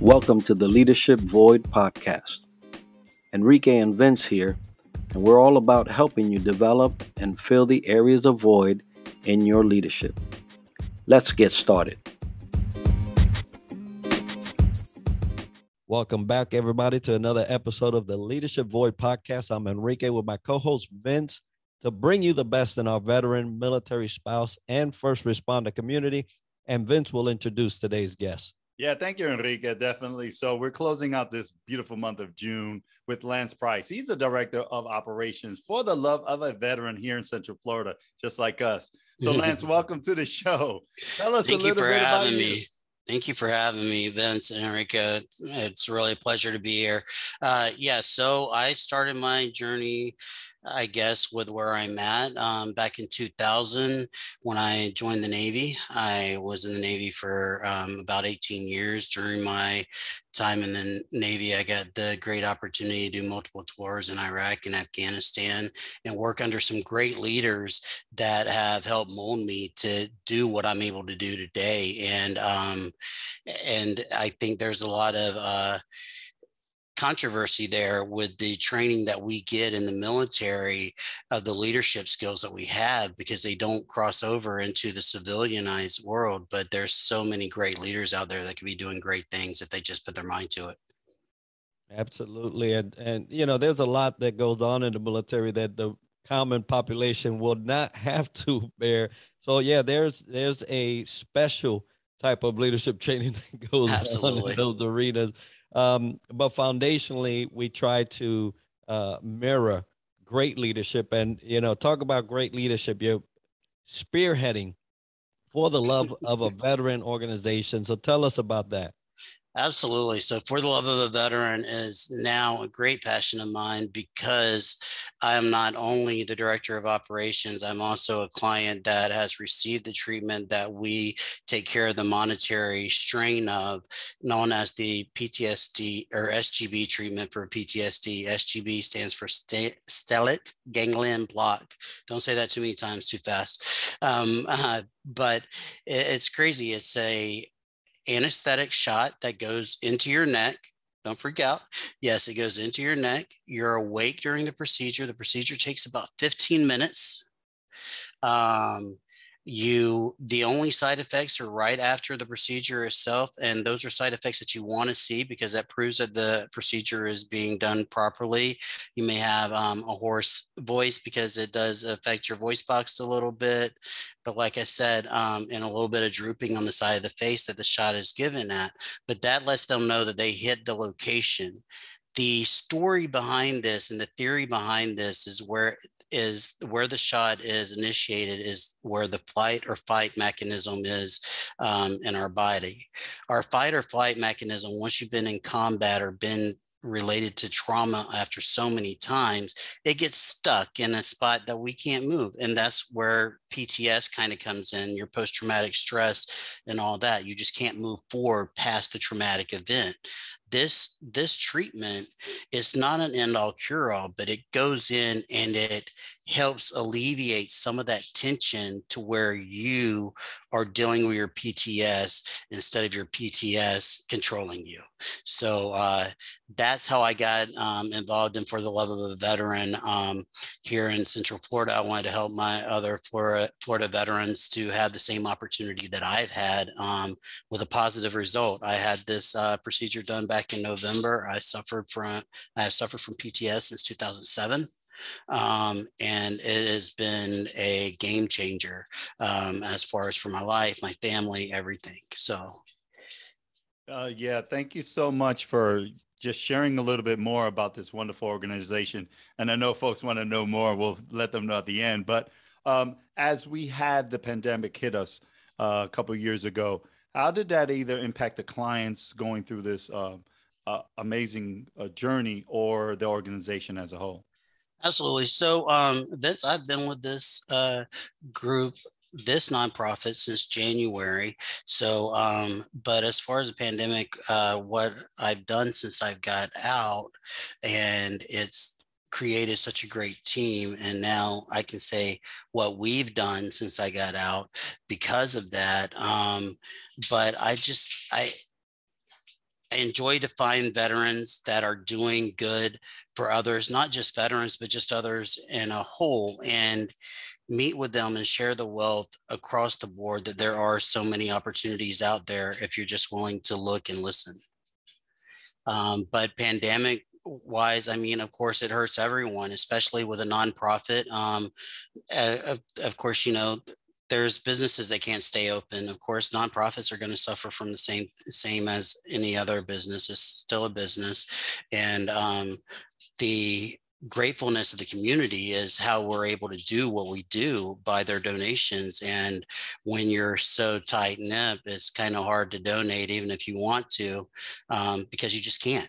Welcome to the Leadership Void podcast. Enrique and Vince here, and we're all about helping you develop and fill the areas of void in your leadership. Let's get started. Welcome back, everybody, to another episode of the Leadership Void podcast. I'm Enrique with my co host Vince to bring you the best in our veteran, military spouse, and first responder community. And Vince will introduce today's guest. Yeah, thank you, Enrique. Definitely. So we're closing out this beautiful month of June with Lance Price. He's the director of operations for the love of a veteran here in Central Florida, just like us. So, Lance, welcome to the show. Tell us thank a little you for bit having about me. You. Thank you for having me, Vince and Enrique. It's really a pleasure to be here. Uh, yeah, so I started my journey I guess, with where I'm at. Um, back in 2000, when I joined the Navy, I was in the Navy for um, about 18 years. During my time in the Navy, I got the great opportunity to do multiple tours in Iraq and Afghanistan and work under some great leaders that have helped mold me to do what I'm able to do today. And um, and I think there's a lot of uh, controversy there with the training that we get in the military of the leadership skills that we have because they don't cross over into the civilianized world. But there's so many great leaders out there that could be doing great things if they just put their mind to it. Absolutely. And and you know, there's a lot that goes on in the military that the common population will not have to bear. So yeah, there's there's a special type of leadership training that goes Absolutely. on in those arenas. Um, but foundationally, we try to uh, mirror great leadership and, you know, talk about great leadership. You're spearheading for the love of a veteran organization. So tell us about that. Absolutely. So, For the Love of a Veteran is now a great passion of mine because I am not only the director of operations, I'm also a client that has received the treatment that we take care of the monetary strain of, known as the PTSD or SGB treatment for PTSD. SGB stands for stellate ganglion block. Don't say that too many times too fast. Um, uh, but it's crazy. It's a anesthetic shot that goes into your neck. Don't freak out. Yes, it goes into your neck. You're awake during the procedure. The procedure takes about 15 minutes. Um, you the only side effects are right after the procedure itself and those are side effects that you want to see because that proves that the procedure is being done properly. You may have um, a hoarse voice because it does affect your voice box a little bit but like i said um, and a little bit of drooping on the side of the face that the shot is given at but that lets them know that they hit the location. The story behind this and the theory behind this is where is where the shot is initiated is where the flight or fight mechanism is um, in our body. Our fight or flight mechanism, once you've been in combat or been related to trauma after so many times, it gets stuck in a spot that we can't move. And that's where PTS kind of comes in, your post traumatic stress and all that. You just can't move forward past the traumatic event. This this treatment is not an end all cure all, but it goes in and it helps alleviate some of that tension to where you are dealing with your PTS instead of your PTS controlling you. So uh, that's how I got um, involved in For the Love of a Veteran um, here in Central Florida. I wanted to help my other Florida, Florida veterans to have the same opportunity that I've had um, with a positive result. I had this uh, procedure done back in November. I suffered from I have suffered from PTS since 2007. Um, and it has been a game changer um, as far as for my life, my family, everything. So, uh, yeah, thank you so much for just sharing a little bit more about this wonderful organization. And I know folks want to know more. We'll let them know at the end. But um, as we had the pandemic hit us uh, a couple years ago, how did that either impact the clients going through this uh, uh, amazing uh, journey or the organization as a whole? Absolutely. So, um, Vince, I've been with this uh, group, this nonprofit since January. So, um, but as far as the pandemic, uh, what I've done since I've got out, and it's created such a great team and now i can say what we've done since i got out because of that um, but i just i I enjoy to find veterans that are doing good for others, not just veterans, but just others in a whole, and meet with them and share the wealth across the board that there are so many opportunities out there if you're just willing to look and listen. Um, but pandemic wise, I mean, of course, it hurts everyone, especially with a nonprofit. Um, of, of course, you know, there's businesses that can't stay open. Of course, nonprofits are going to suffer from the same same as any other business. It's still a business, and um, the gratefulness of the community is how we're able to do what we do by their donations. And when you're so tight knit, it's kind of hard to donate, even if you want to, um, because you just can't.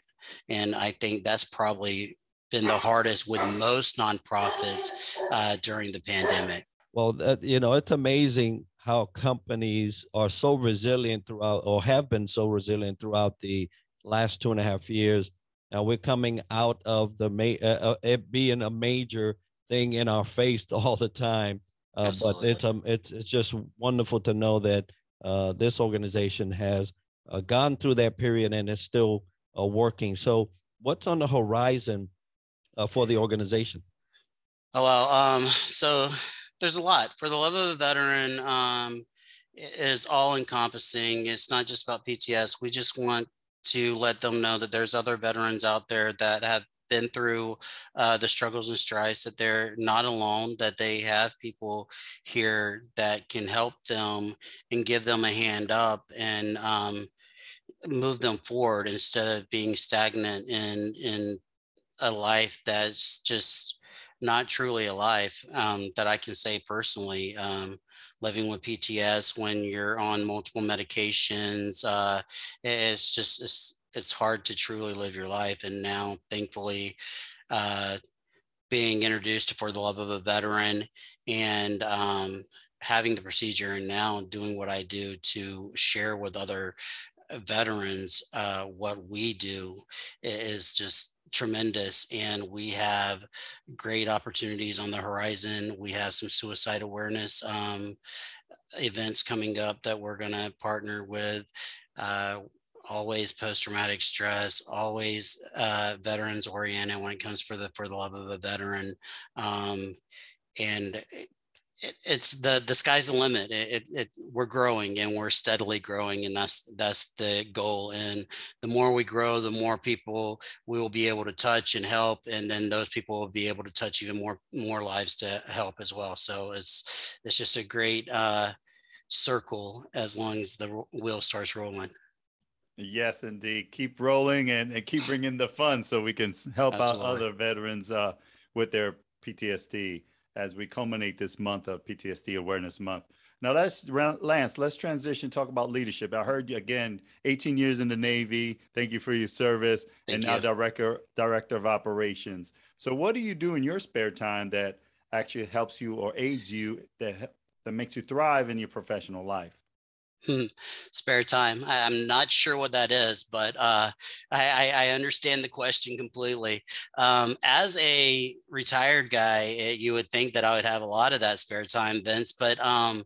And I think that's probably been the hardest with most nonprofits uh, during the pandemic. Well, that, you know, it's amazing how companies are so resilient throughout, or have been so resilient throughout the last two and a half years. Now we're coming out of the ma- uh, uh, it being a major thing in our face all the time. Uh, but it's um, it's it's just wonderful to know that uh, this organization has uh, gone through that period and is still uh, working. So, what's on the horizon uh, for the organization? Oh, well, um, so there's a lot for the love of the veteran. Um, is all encompassing. It's not just about PTS. We just want to let them know that there's other veterans out there that have been through uh, the struggles and strides that they're not alone that they have people here that can help them and give them a hand up and um, move them forward instead of being stagnant in in a life that's just not truly alive um, that I can say personally. Um, living with PTS when you're on multiple medications, uh, it's just it's it's hard to truly live your life. And now, thankfully, uh, being introduced to For the Love of a Veteran and um, having the procedure and now doing what I do to share with other veterans uh, what we do is just tremendous and we have great opportunities on the horizon. We have some suicide awareness um, events coming up that we're going to partner with uh, always post-traumatic stress always uh, veterans oriented when it comes for the for the love of a veteran um, and it, it's the the sky's the limit. It, it, we're growing and we're steadily growing, and that's that's the goal. And the more we grow, the more people we will be able to touch and help, and then those people will be able to touch even more more lives to help as well. So it's it's just a great uh, circle as long as the wheel starts rolling. Yes, indeed. Keep rolling and, and keep bringing the fun so we can help Absolutely. out other veterans uh, with their PTSD as we culminate this month of PTSD Awareness Month. Now, let's Lance. Let's transition. Talk about leadership. I heard you again. 18 years in the Navy. Thank you for your service, Thank and you. now director director of operations. So, what do you do in your spare time that actually helps you or aids you that that makes you thrive in your professional life? Hmm. spare time. I, am not sure what that is, but uh, I, I, understand the question completely. Um, as a retired guy, it, you would think that I would have a lot of that spare time, Vince. But um,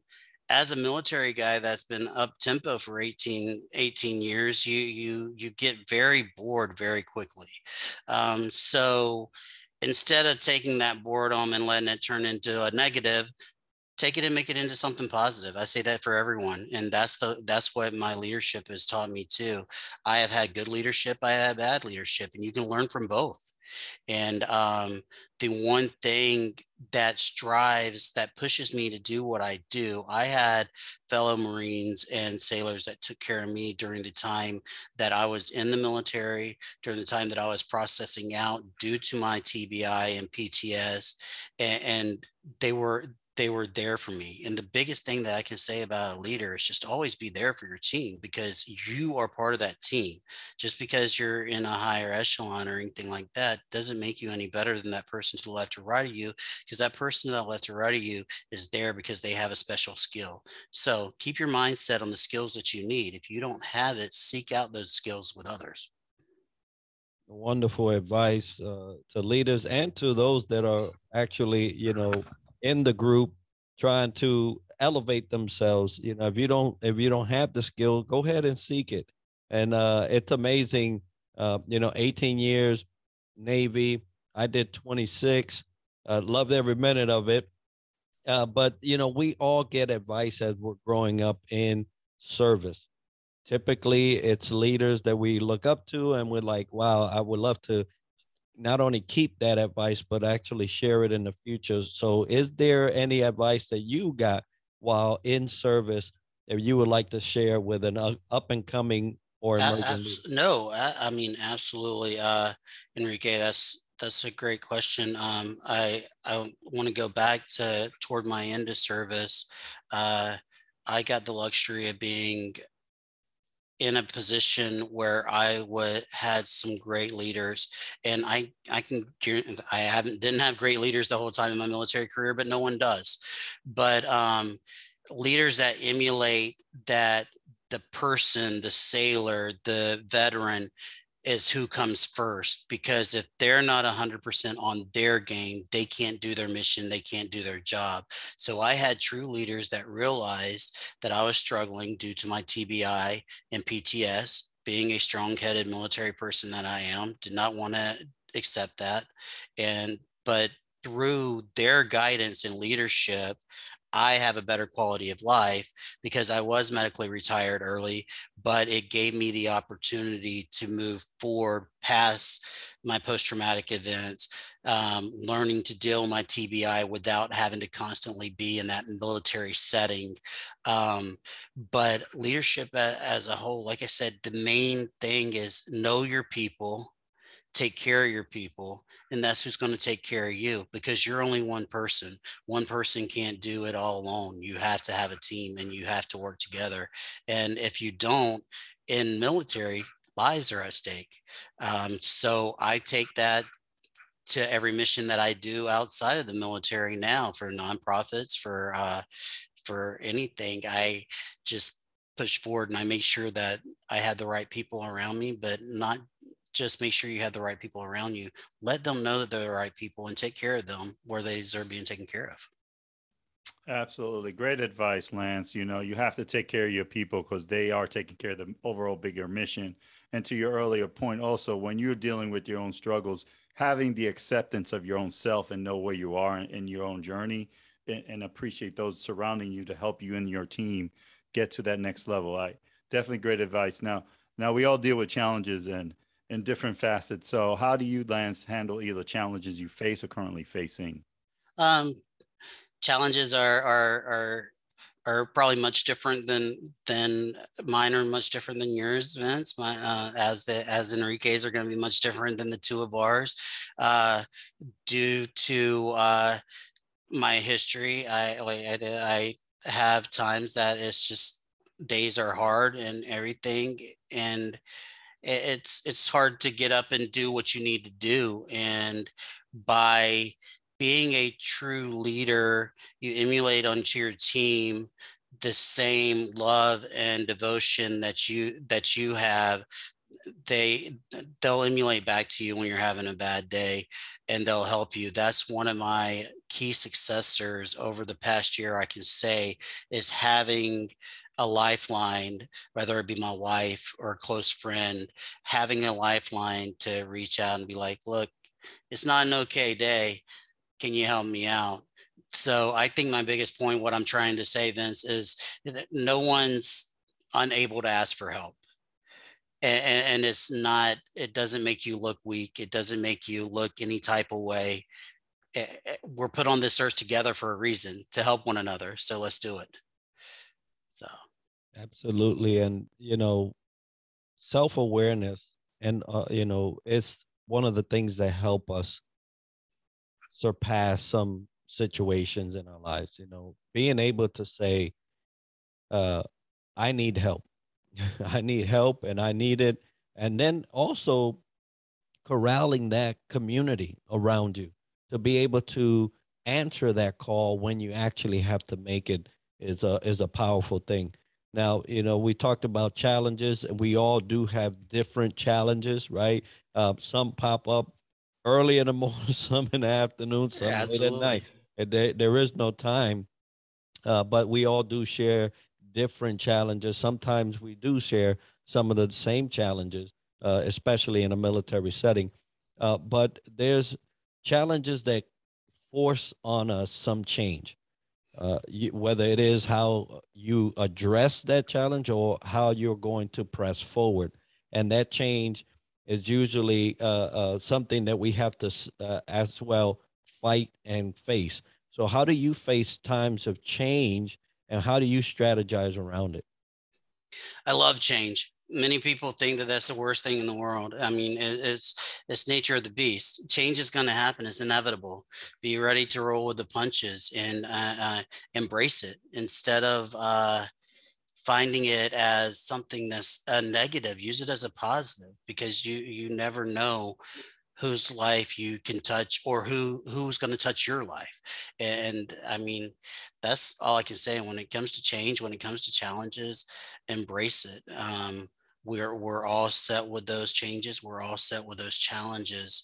as a military guy that's been up tempo for 18, 18 years, you you you get very bored very quickly. Um, so instead of taking that boredom and letting it turn into a negative, take it and make it into something positive. I say that for everyone. And that's the that's what my leadership has taught me too. I have had good leadership, I have bad leadership, and you can learn from both. And um, the one thing that strives, that pushes me to do what I do, I had fellow Marines and sailors that took care of me during the time that I was in the military, during the time that I was processing out due to my TBI and PTS. And, and they were they were there for me. And the biggest thing that I can say about a leader is just always be there for your team because you are part of that team. Just because you're in a higher echelon or anything like that doesn't make you any better than that person to the left or right of you because that person to the left or right of you is there because they have a special skill. So keep your mindset on the skills that you need. If you don't have it, seek out those skills with others. Wonderful advice uh, to leaders and to those that are actually, you know, in the group trying to elevate themselves you know if you don't if you don't have the skill go ahead and seek it and uh, it's amazing. Uh, you know, 18 years Navy. I did 26. Uh, loved every minute of it. Uh, but you know, we all get advice as we're growing up in service. Typically, it's leaders that we look up to, and we're like, "Wow, I would love to not only keep that advice, but actually share it in the future." So, is there any advice that you got while in service that you would like to share with an up and coming or emerging? no, I, I, mean absolutely, uh, Enrique. That's that's a great question. Um, I I want to go back to toward my end of service. Uh, I got the luxury of being in a position where I would had some great leaders, and I I can I haven't didn't have great leaders the whole time in my military career, but no one does. But um, leaders that emulate that the person, the sailor, the veteran is who comes first because if they're not 100% on their game they can't do their mission they can't do their job. So i had true leaders that realized that i was struggling due to my tbi and pts being a strong-headed military person that i am did not want to accept that. And but through their guidance and leadership I have a better quality of life because I was medically retired early, but it gave me the opportunity to move forward past my post traumatic events, um, learning to deal with my TBI without having to constantly be in that military setting. Um, but leadership as a whole, like I said, the main thing is know your people take care of your people and that's who's going to take care of you because you're only one person. One person can't do it all alone. You have to have a team and you have to work together. And if you don't in military lives are at stake. Um, so i take that to every mission that i do outside of the military now for nonprofits for uh, for anything. I just push forward and I make sure that I had the right people around me, but not just make sure you have the right people around you. Let them know that they're the right people and take care of them where they deserve being taken care of. Absolutely. Great advice, Lance. You know, you have to take care of your people because they are taking care of the overall bigger mission. And to your earlier point, also, when you're dealing with your own struggles, having the acceptance of your own self and know where you are in, in your own journey and, and, appreciate those surrounding you to help you and your team get to that next level. I definitely great advice. Now, now we all deal with challenges and in different facets. So, how do you, Lance, handle either challenges you face or currently facing? Um, challenges are are are are probably much different than than mine are much different than yours, Vince. My uh, as the as Enrique's are going to be much different than the two of ours, uh, due to uh, my history. I like I, I have times that it's just days are hard and everything and it's it's hard to get up and do what you need to do and by being a true leader you emulate onto your team the same love and devotion that you that you have they they'll emulate back to you when you're having a bad day and they'll help you. That's one of my key successors over the past year i can say is having a lifeline, whether it be my wife or a close friend, having a lifeline to reach out and be like, look, it's not an okay day. Can you help me out? So I think my biggest point, what I'm trying to say, Vince, is that no one's unable to ask for help. And, and it's not, it doesn't make you look weak. It doesn't make you look any type of way. We're put on this earth together for a reason to help one another. So let's do it. So absolutely, and you know, self awareness, and uh, you know, it's one of the things that help us surpass some situations in our lives. You know, being able to say, uh, "I need help," I need help, and I need it, and then also corralling that community around you to be able to answer that call when you actually have to make it is a is a powerful thing. Now, you know, we talked about challenges, and we all do have different challenges, right? Uh, some pop up early in the morning, some in the afternoon, some yeah, late at night. And there, there is no time, uh, but we all do share different challenges. Sometimes we do share some of the same challenges, uh, especially in a military setting. Uh, but there's challenges that force on us some change. Uh, you, whether it is how you address that challenge or how you're going to press forward. And that change is usually uh, uh, something that we have to uh, as well fight and face. So, how do you face times of change and how do you strategize around it? I love change many people think that that's the worst thing in the world. I mean, it, it's it's nature of the beast. Change is going to happen. It's inevitable. Be ready to roll with the punches and uh, uh, embrace it instead of uh, finding it as something that's a negative. Use it as a positive because you you never know whose life you can touch or who who's going to touch your life. And i mean that's all i can say when it comes to change when it comes to challenges embrace it. Um, we're we're all set with those changes we're all set with those challenges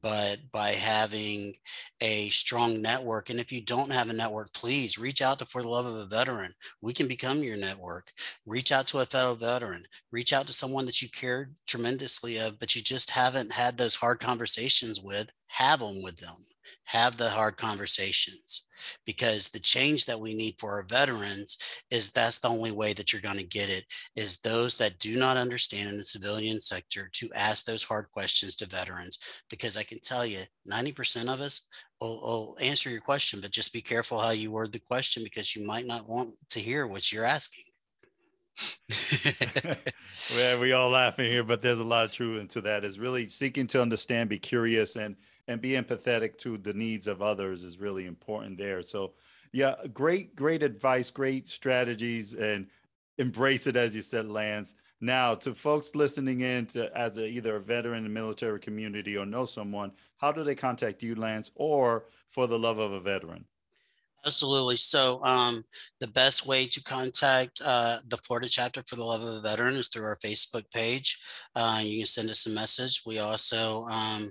but by having a strong network and if you don't have a network please reach out to for the love of a veteran. We can become your network. Reach out to a fellow veteran. Reach out to someone that you cared tremendously of but you just haven't had those hard conversations with have them with them have the hard conversations because the change that we need for our veterans is that's the only way that you're going to get it is those that do not understand in the civilian sector to ask those hard questions to veterans because i can tell you 90% of us will, will answer your question but just be careful how you word the question because you might not want to hear what you're asking well, we all laughing here, but there's a lot of truth into that. Is really seeking to understand, be curious, and and be empathetic to the needs of others is really important there. So, yeah, great, great advice, great strategies, and embrace it as you said, Lance. Now, to folks listening in to as a, either a veteran in military community or know someone, how do they contact you, Lance, or for the love of a veteran? Absolutely. So, um, the best way to contact uh, the Florida chapter for the Love of a Veteran is through our Facebook page. Uh, you can send us a message. We also, um,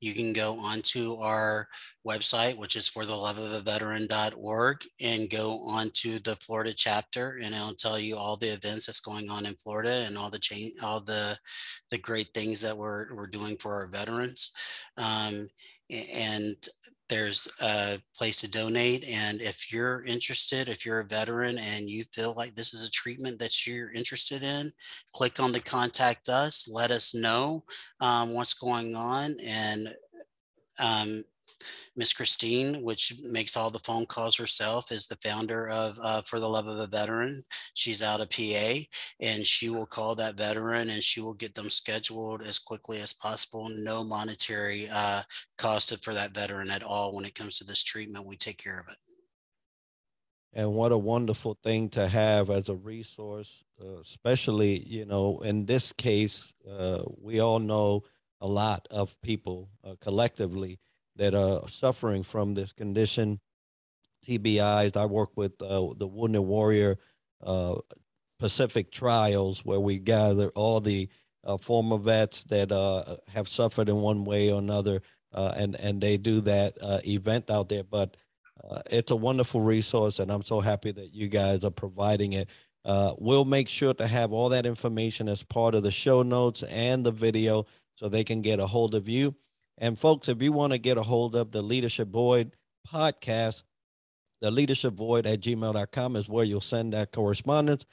you can go onto our website, which is for the love of a veteran.org, and go onto the Florida chapter, and it'll tell you all the events that's going on in Florida and all the change, all the the great things that we're we're doing for our veterans. Um, and there's a place to donate. And if you're interested, if you're a veteran and you feel like this is a treatment that you're interested in, click on the contact us, let us know um, what's going on. And um, Miss Christine, which makes all the phone calls herself, is the founder of uh, For the Love of a Veteran. She's out of PA and she will call that veteran and she will get them scheduled as quickly as possible. No monetary uh, cost for that veteran at all when it comes to this treatment. We take care of it. And what a wonderful thing to have as a resource, uh, especially, you know, in this case, uh, we all know a lot of people uh, collectively that are suffering from this condition, TBIs. I work with uh, the Wounded Warrior uh, Pacific Trials, where we gather all the uh, former vets that uh, have suffered in one way or another, uh, and and they do that uh, event out there. But it's a wonderful resource, and I'm so happy that you guys are providing it. we'll make sure to have all that information as part of the show notes and the video so they can get a hold of you. And folks, if you want to get a hold of the Leadership Void podcast, the leadership void at gmail.com is where you'll send that correspondence.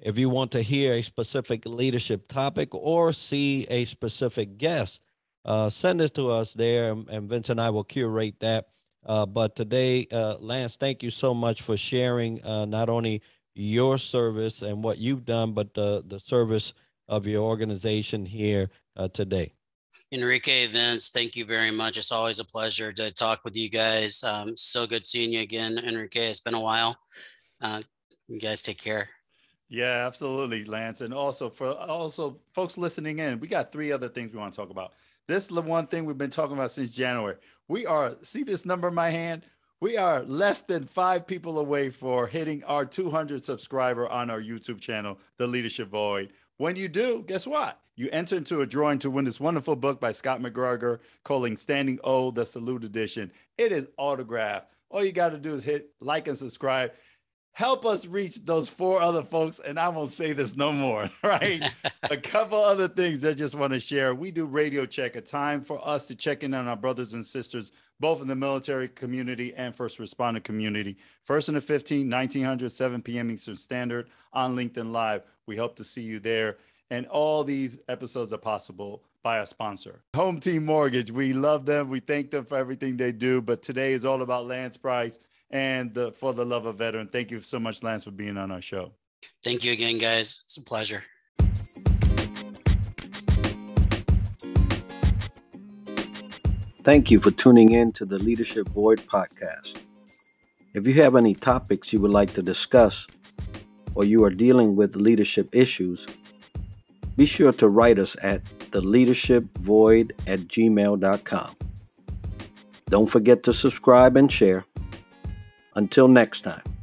If you want to hear a specific leadership topic or see a specific guest, uh, send it to us there, and Vince and I will curate that. Uh, but today, uh, Lance, thank you so much for sharing uh, not only your service and what you've done, but the, the service of your organization here uh, today. Enrique, Vince, thank you very much. It's always a pleasure to talk with you guys. Um, so good seeing you again, Enrique. It's been a while. Uh, you guys take care. Yeah, absolutely, Lance. And also for also folks listening in, we got three other things we want to talk about. This is the one thing we've been talking about since January. We are see this number in my hand. We are less than five people away for hitting our 200 subscriber on our YouTube channel, The Leadership Void. When you do, guess what? You enter into a drawing to win this wonderful book by Scott McGregor calling Standing O, the Salute Edition. It is autographed. All you got to do is hit like and subscribe. help us reach those four other folks. And I won't say this no more, right? a couple other things I just want to share. We do radio check, a time for us to check in on our brothers and sisters, both in the military community and first responder community. First and the 15, 1900, 7 p.m. Eastern Standard on LinkedIn Live. We hope to see you there. And all these episodes are possible by a sponsor. Home Team Mortgage. We love them. We thank them for everything they do. But today is all about Lance Price and the, for the love of veteran. Thank you so much, Lance, for being on our show. Thank you again, guys. It's a pleasure. Thank you for tuning in to the Leadership Void podcast. If you have any topics you would like to discuss, or you are dealing with leadership issues, be sure to write us at theleadershipvoid at gmail.com. Don't forget to subscribe and share. Until next time.